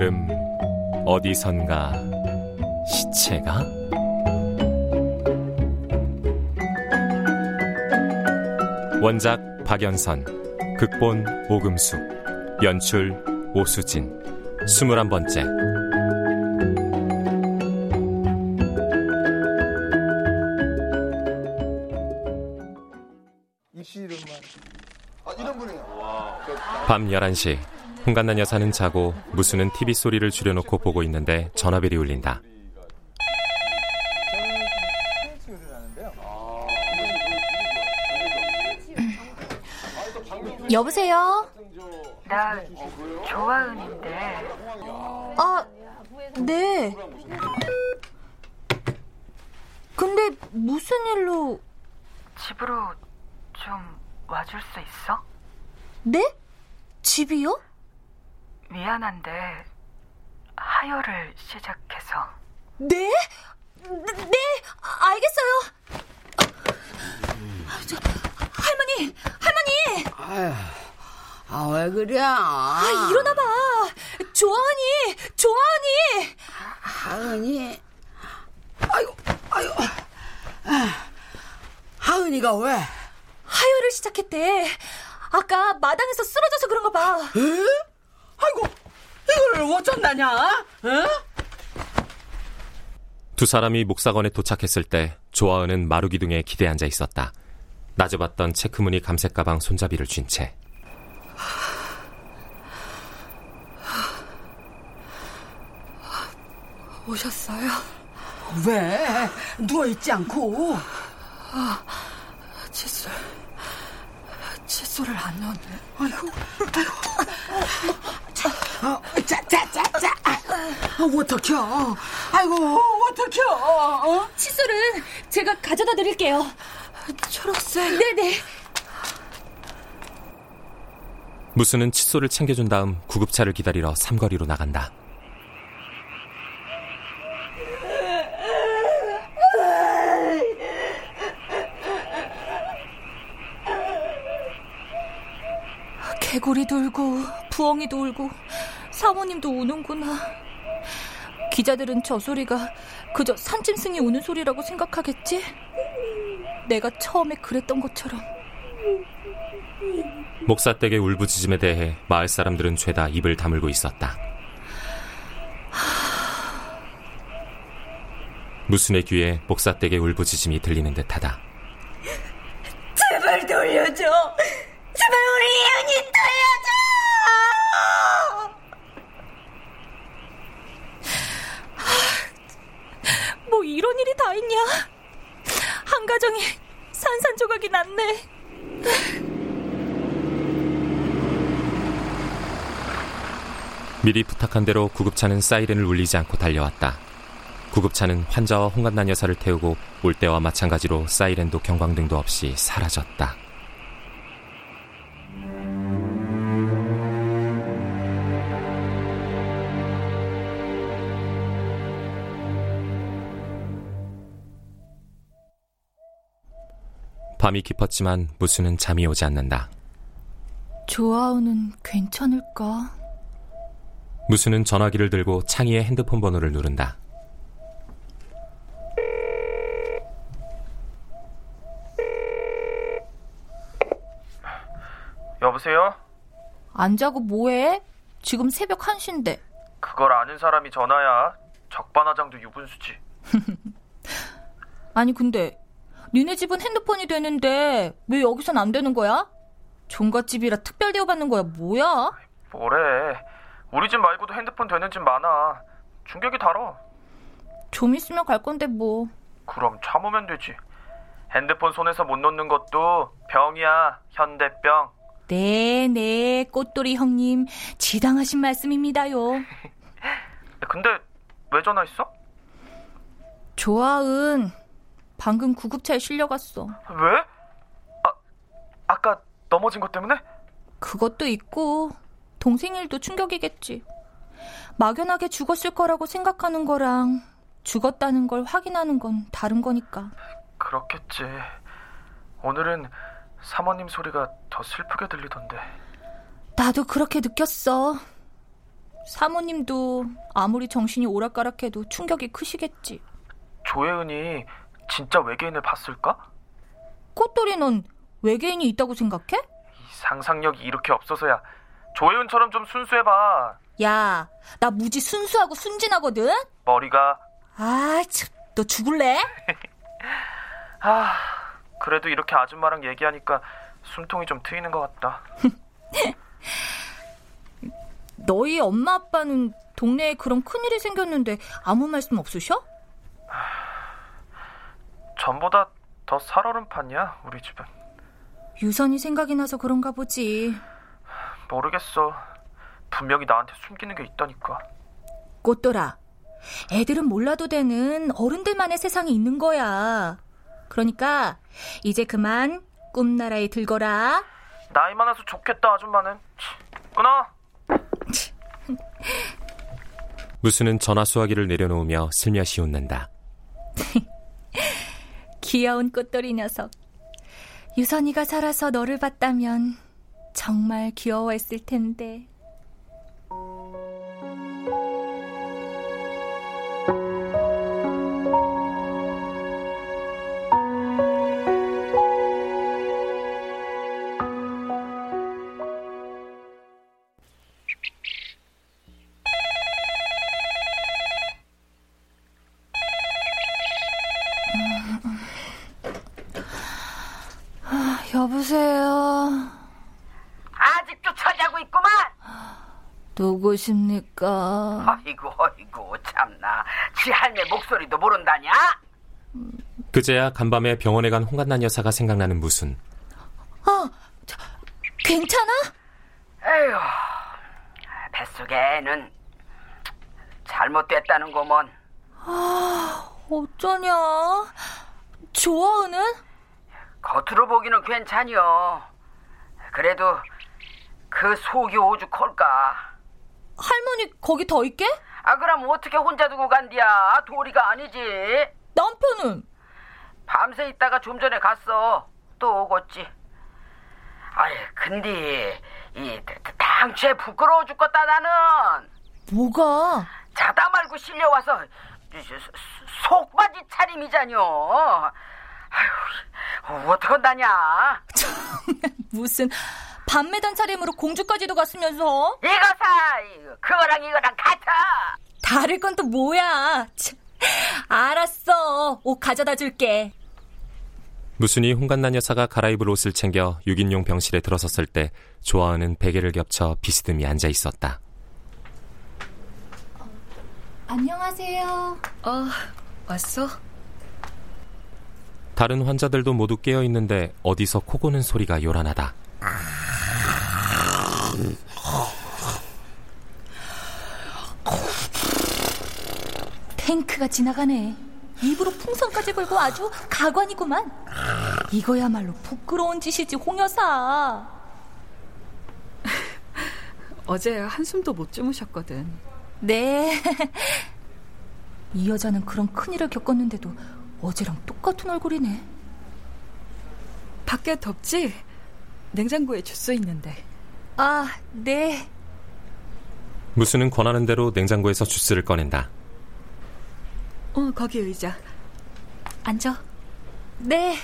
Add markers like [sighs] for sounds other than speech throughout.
여름 어디선가 시체가? 원작 박연선 극본 오금숙 연출 오수진 스물한 번째. 밤 11시 홍간난 여사는 자고 무수는 TV 소리를 줄여놓고 보고 있는데 전화벨이 울린다. 여보세요? 나 조아은인데 아, 네. 근데 무슨 일로 집으로 좀 와줄 수 있어? 네? 집이요? 미안한데 하혈을 시작해서 네? 네, 네 알겠어요. 저, 할머니, 할머니. 아, 왜 그래? 아, 일어나봐. 조아은이, 조아은이. 하은이. 아이고, 아이고. 아, 하은이가 왜? 하혈을 시작했대. 아까 마당에서 쓰러져서 그런가 봐. 에? 아이고, 이걸 어쩐다냐? 에? 두 사람이 목사건에 도착했을 때 조아은은 마루기둥에 기대 앉아 있었다. 낮아봤던 체크무늬 감색 가방 손잡이를 쥔 채. 오셨어요? 왜? 누워있지 않고? 아, 칫솔. 칫솔을 안 넣었네. 아이고, 아이고. 자, 어, 자, 자, 자, 자. 아, 어떡해. 아이고, 어떡해. 어? 칫솔은 제가 가져다 드릴게요. 초록색. 네네. 무수는 칫솔을 챙겨준 다음 구급차를 기다리러 삼거리로 나간다. 개구리 돌고 부엉이 돌고 사모님도 우는구나. 기자들은 저 소리가 그저 산짐승이 우는 소리라고 생각하겠지? 내가 처음에 그랬던 것처럼. 목사댁의 울부짖음에 대해 마을 사람들은 죄다 입을 다물고 있었다. 무순의 귀에 목사댁의 울부짖음이 들리는 듯하다. 제발 돌려줘. 제발 우리 예은이 돌려줘. 뭐 이런 일이 다 있냐? 한 가정이 산산조각이 났네. 미리 부탁한 대로 구급차는 사이렌을 울리지 않고 달려왔다. 구급차는 환자와 홍간난 여사를 태우고 올 때와 마찬가지로 사이렌도 경광등도 없이 사라졌다. 밤이 깊었지만 무수는 잠이 오지 않는다. 조아우는 괜찮을까? 무수는 전화기를 들고 창희의 핸드폰 번호를 누른다. 여보세요? 안 자고 뭐해? 지금 새벽 1시인데. 그걸 아는 사람이 전화야. 적반하장도 유분수지. [laughs] 아니 근데 니네 집은 핸드폰이 되는데 왜 여기선 안 되는 거야? 종갓집이라 특별 대우받는 거야 뭐야? 뭐래. 우리 집 말고도 핸드폰 되는 집 많아. 충격이 달아. 좀 있으면 갈 건데 뭐. 그럼 참으면 되지. 핸드폰 손에서 못 놓는 것도 병이야. 현대병. 네, 네, 꽃돌이 형님. 지당하신 말씀입니다요. [laughs] 근데 왜 전화했어? 조아은 방금 구급차에 실려갔어. 왜? 아, 아까 넘어진 것 때문에? 그것도 있고 동생 일도 충격이겠지. 막연하게 죽었을 거라고 생각하는 거랑 죽었다는 걸 확인하는 건 다른 거니까. 그렇겠지. 오늘은 사모님 소리가 더 슬프게 들리던데. 나도 그렇게 느꼈어. 사모님도 아무리 정신이 오락가락해도 충격이 크시겠지. 조혜은이 진짜 외계인을 봤을까? 꽃돌이 넌 외계인이 있다고 생각해? 상상력이 이렇게 없어서야. 조혜은처럼 좀 순수해봐. 야, 나 무지 순수하고 순진하거든? 머리가. 아, 참, 너 죽을래? [laughs] 아, 그래도 이렇게 아줌마랑 얘기하니까 숨통이 좀 트이는 것 같다. [laughs] 너희 엄마 아빠는 동네에 그런 큰일이 생겼는데 아무 말씀 없으셔? 전보다 더 살얼음 판이야, 우리 집은. 유선이 생각이 나서 그런가 보지. 모르겠어. 분명히 나한테 숨기는 게 있다니까. 꽃돌아, 애들은 몰라도 되는 어른들만의 세상이 있는 거야. 그러니까 이제 그만 꿈나라에 들거라. 나이 많아서 좋겠다, 아줌마는. 끊어. 무수는 전화 수화기를 내려놓으며 슬며시 웃는다. [laughs] 귀여운 꽃돌이 녀석. 유선이가 살아서 너를 봤다면 정말 귀여워했을 텐데. 누구십니까? 아이고 아이고 참나. 지 할매 목소리도 모른다냐? 그제야 간밤에 병원에 간 홍간난 여사가 생각나는 무순. 아, 저, 괜찮아? 에휴, 뱃속에는 잘못됐다는 거면. 아, 어쩌냐. 조아은은? 겉으로 보기는 괜찮여. 그래도 그 속이 오죽할까. 할머니 거기 더 있게? 아 그럼 어떻게 혼자 두고 간디야? 도리가 아니지. 남편은? 밤새 있다가 좀 전에 갔어. 또 오겠지. 아이 근데 이 당최 부끄러워 죽겠다 나는. 뭐가? 자다 말고 실려와서 속바지 차림이자뇨. 아휴, 어떡한다냐? [laughs] 무슨 밤매단 차림으로 공주까지도 갔으면서? 이거 사! 그거랑 이거랑 같아! 다를 건 또 뭐야? 참, 알았어. 옷 가져다 줄게. 무순이 홍간난 여사가 갈아입을 옷을 챙겨 6인용 병실에 들어섰을 때 조아은은 베개를 겹쳐 비스듬히 앉아 있었다. 어, 안녕하세요. 어, 왔어? 다른 환자들도 모두 깨어 있는데 어디서 코 고는 소리가 요란하다. 탱크가 지나가네. 입으로 풍선까지 불고 아주 가관이구만. 이거야말로 부끄러운 짓이지, 홍여사. [laughs] 어제 한숨도 못 주무셨거든. 네. [laughs] 이 여자는 그런 큰일을 겪었는데도 어제랑 똑같은 얼굴이네. 밖에 덥지? 냉장고에 주스 있는데. 아, 네. 무수는 권하는 대로 냉장고에서 주스를 꺼낸다. 어, 거기 의자. 앉아. 네.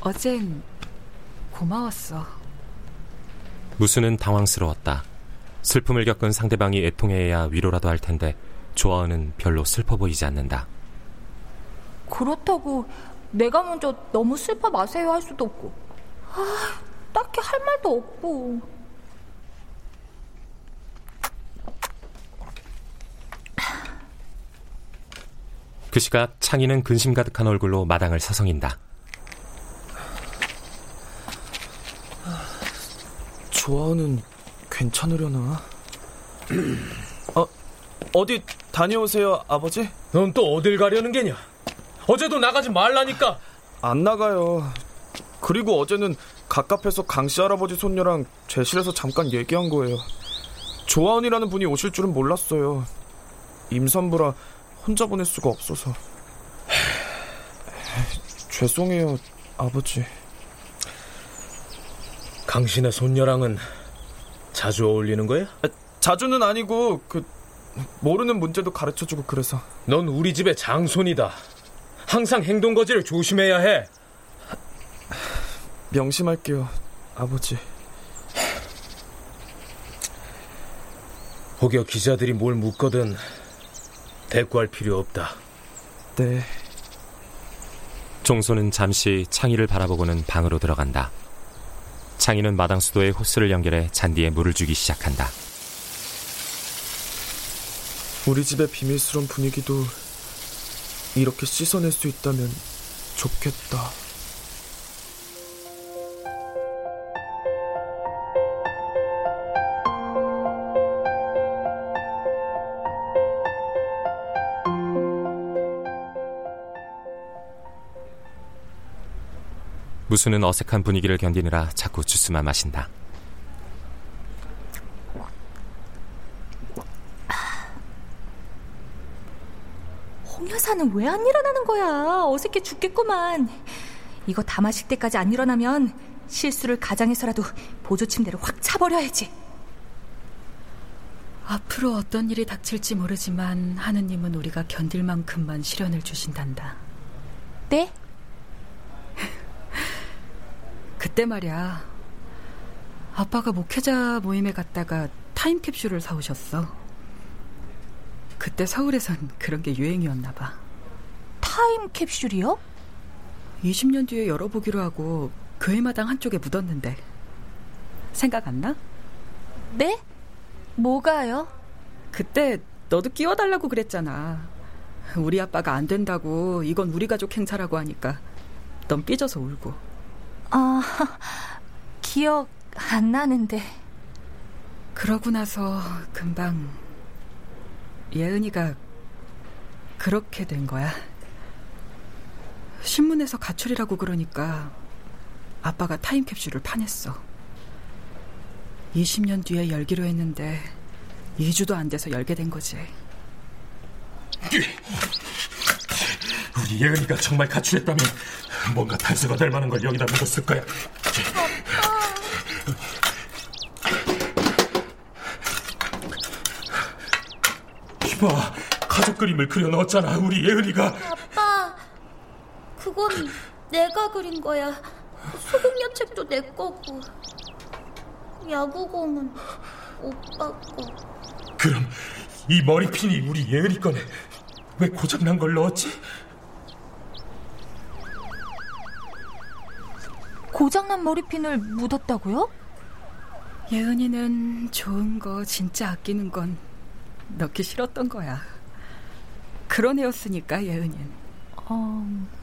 어젠 고마웠어. 무수는 당황스러웠다. 슬픔을 겪은 상대방이 애통해야 위로라도 할 텐데 조아은은 별로 슬퍼 보이지 않는다. 그렇다고 내가 먼저 너무 슬퍼 마세요 할 수도 없고 아, 딱히 할 말도 없고 그 시각 창희는 근심 가득한 얼굴로 마당을 서성인다. 조아은은 괜찮으려나? [clears throat] 어, 어디 다녀오세요, 아버지? 넌 또 어딜 가려는 게냐? 어제도 나가지 말라니까. 안 나가요. 그리고 어제는 가깝해서 강씨 할아버지 손녀랑 제실에서 잠깐 얘기한 거예요. 조아은이라는 분이 오실 줄은 몰랐어요. 임산부라 혼자 보낼 수가 없어서. [sighs] 죄송해요, 아버지. 강신의 손녀랑은 자주 어울리는 거야? 아, 자주는 아니고 그 모르는 문제도 가르쳐주고 그래서. 넌 우리 집의 장손이다. 항상 행동 거지를 조심해야 해. 명심할게요, 아버지. 혹여 기자들이 뭘 묻거든 대꾸할 필요 없다. 네. 종소는 잠시 창희를 바라보고는 방으로 들어간다. 창희는 마당 수도에 호스를 연결해 잔디에 물을 주기 시작한다. 우리 집의 비밀스러운 분위기도 이렇게 씻어낼 수 있다면 좋겠다. 무수는 어색한 분위기를 견디느라 자꾸 주스만 마신다. 홍 여사는 왜 안 일어나는 거야? 어색해 죽겠구만. 이거 다 마실 때까지 안 일어나면 실수를 가장해서라도 보조 침대를 확 차버려야지. 앞으로 어떤 일이 닥칠지 모르지만 하느님은 우리가 견딜 만큼만 시련을 주신단다. 네? [laughs] 그때 말이야. 아빠가 목회자 모임에 갔다가 타임캡슐을 사오셨어. 그때 서울에선 그런 게 유행이었나 봐. 타임 캡슐이요? 20년 뒤에 열어보기로 하고 교회마당 한쪽에 묻었는데 생각 안 나? 네? 뭐가요? 그때 너도 끼워달라고 그랬잖아. 우리 아빠가 안 된다고 이건 우리 가족 행사라고 하니까 넌 삐져서 울고. 아, 기억 안 나는데. 그러고 나서 금방 예은이가 그렇게 된 거야. 신문에서 가출이라고 그러니까 아빠가 타임캡슐을 파냈어. 20년 뒤에 열기로 했는데 2주도 안 돼서 열게 된 거지. 우리 예은이가 정말 가출했다면 뭔가 단서가 될 만한 걸 여기다 묻었을 거야. 이봐, 가족 그림을 그려 넣었잖아, 우리 예은이가. 그건 내가 그린 거야. 소금녀 책도 내 거고. 야구공은 오빠 거. 그럼 이 머리핀이 우리 예은이 거네. 왜 고장난 걸 넣었지? 고장난 머리핀을 묻었다고요? 예은이는 좋은 거 진짜 아끼는 건 넣기 싫었던 거야. 그런 애였으니까 예은이는. 어...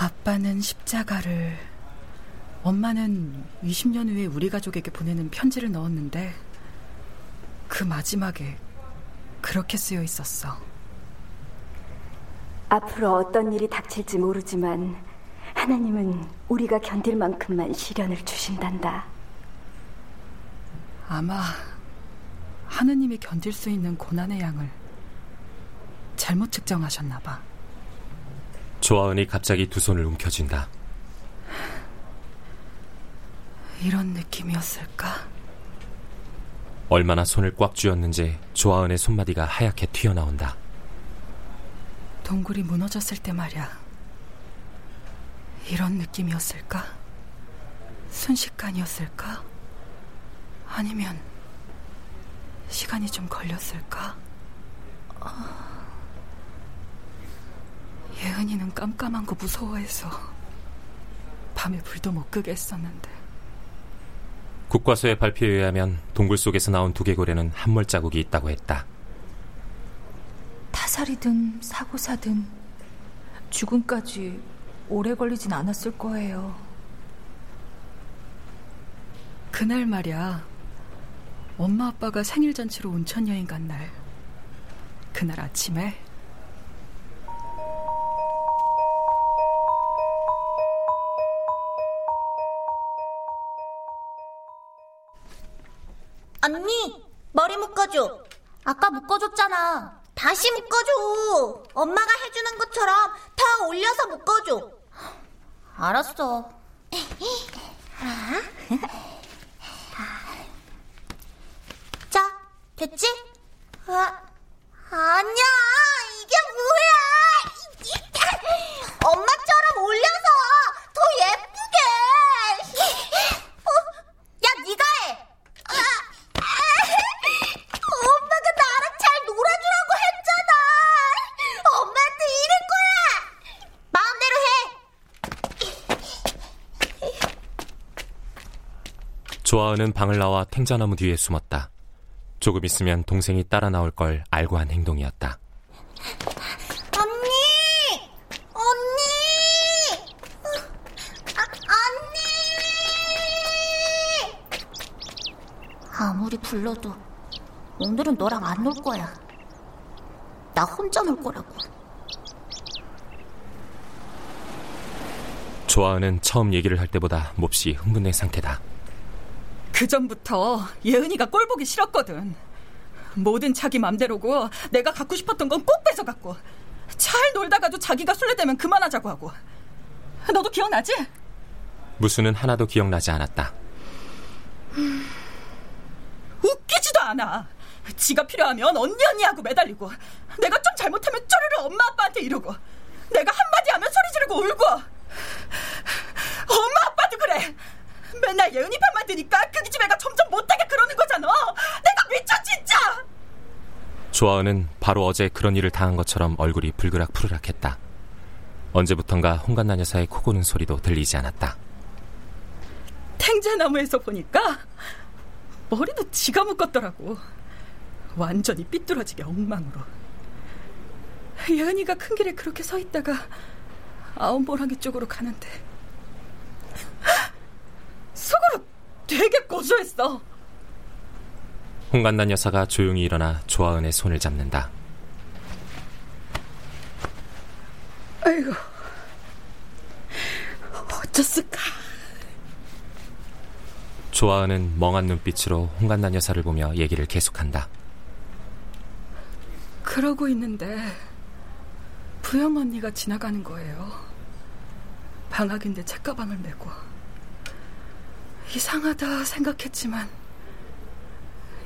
아빠는 십자가를 엄마는 20년 후에 우리 가족에게 보내는 편지를 넣었는데 그그 마지막에 그렇게 쓰여 있었어. 앞으로 어떤 일이 닥칠지 모르지만 하나님은 우리가 견딜 만큼만 시련을 주신단다. 아마 하느님이 견딜 수 있는 고난의 양을 잘못 측정하셨나 봐. 조아은이 갑자기 두 손을 움켜쥔다. 이런 느낌이었을까? 얼마나 손을 꽉 쥐었는지 조아은의 손마디가 하얗게 튀어나온다. 동굴이 무너졌을 때 말이야. 이런 느낌이었을까? 순식간이었을까? 아니면 시간이 좀 걸렸을까? 예은이는 깜깜한 거 무서워해서 밤에 불도 못 끄게 했었는데 국과수의 발표에 의하면 동굴 속에서 나온 두개골에는 함몰 자국이 있다고 했다. 타살이든 사고사든 죽음까지 오래 걸리진 않았을 거예요. 그날 말이야. 엄마 아빠가 생일 잔치로 온천 여행 간 날. 그날 아침에 언니, 머리 묶어줘. 아까 묶어줬잖아. 다시 묶어줘. 엄마가 해주는 것처럼 더 올려서 묶어줘. 알았어. 자, 됐지? 아, 아니야. 이게 뭐야? 엄마처럼 올려서 더 예쁘게. 어, 야, 네가 해. 아, 엄마가 나랑 잘 놀아주라고 했잖아. 엄마한테 이럴 거야. 마음대로 해. 조아은은 방을 나와 탱자나무 뒤에 숨었다. 조금 있으면 동생이 따라 나올 걸 알고 한 행동이었다. 언니! 언니! 아, 언니! 아무리 불러도 오늘은 너랑 안 놀 거야. 나 혼자 놀 거라고. 조아은은 처음 얘기를 할 때보다 몹시 흥분된 상태다. 그 전부터 예은이가 꼴 보기 싫었거든. 뭐든 자기 맘대로고 내가 갖고 싶었던 건 꼭 뺏어 갖고 잘 놀다가도 자기가 술래되면 그만하자고 하고. 너도 기억나지? 무수는 하나도 기억나지 않았다. 웃기지도 않아. 지가 필요하면 언니 언니 하고 매달리고 내가 좀 잘못하면 쪼르르 엄마 아빠한테 이러고 내가 한마디 하면 소리 지르고 울고 엄마 아빠도 그래. 맨날 예은이 편만 드니까 그 기집 애가 점점 못하게 그러는 거잖아. 내가 미쳐 진짜. 조아은은 바로 어제 그런 일을 당한 것처럼 얼굴이 불그락 푸르락했다. 언제부턴가 홍간나 여사의 코 고는 소리도 들리지 않았다. 탱자나무에서 보니까 머리도 지가 묶었더라고. 완전히 삐뚤어지게 엉망으로. 예은이가 큰 길에 그렇게 서 있다가 아웃모랑이 쪽으로 가는데 속으로 되게 고소했어. 홍간나 여사가 조용히 일어나 조아은의 손을 잡는다. 아이고, 어쩌을까 조아은은 멍한 눈빛으로 홍간나 여사를 보며 얘기를 계속한다. 그러고 있는데 부영 언니가 지나가는 거예요. 방학인데 책가방을 메고 이상하다 생각했지만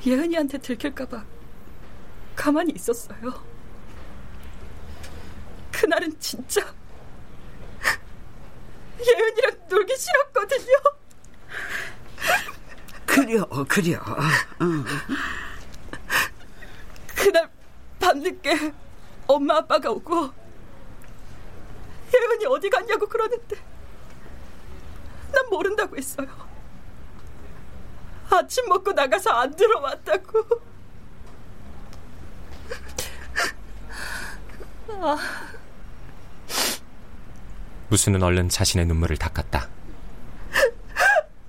예은이한테 들킬까봐 가만히 있었어요. 그날은 진짜 예은이랑 놀기 싫었거든요. 그려, 그려. 응. 그날 밤늦게 엄마 아빠가 오고 예은이 어디 갔냐고 그러는데 난 모른다고 했어요. 아침 먹고 나가서 안 들어왔다고. 아, 무수는 얼른 자신의 눈물을 닦았다.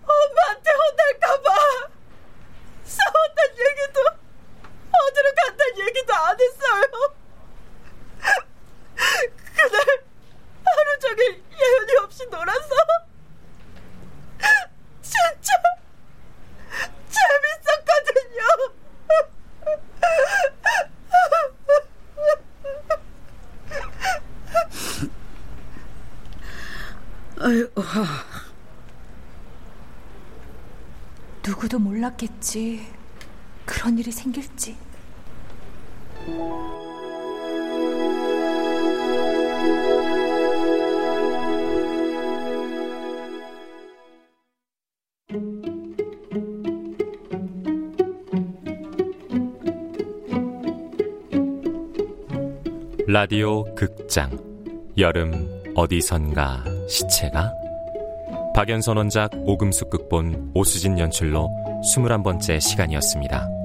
엄마한테 혼날까봐 싸웠단 얘기도 누구도 몰랐겠지. 그런 일이 생길지. 라디오 극장 여름 어디선가 시체가 박연선 원작 오금숙 극본 오수진 연출로 21번째 시간이었습니다.